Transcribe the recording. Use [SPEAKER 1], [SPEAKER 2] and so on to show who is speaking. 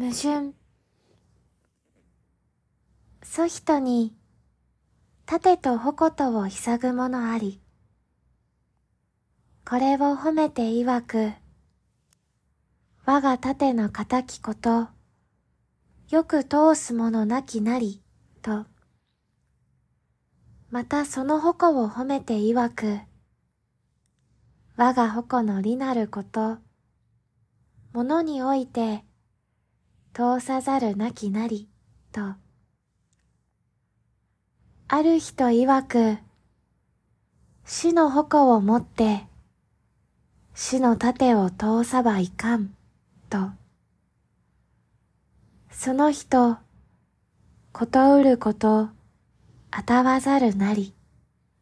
[SPEAKER 1] 矛盾。そ人に、盾と矛とをひぐものあり。これを褒めて曰く、我が盾の敵こと、よく通すものなきなり、と。またその矛を褒めて曰く、我が矛の利なること、物において、通さざるなきなり、と。ある人曰く、死の矛を持って、死の盾を通さばいかん、と。その人、ことうること、あたわざるなり。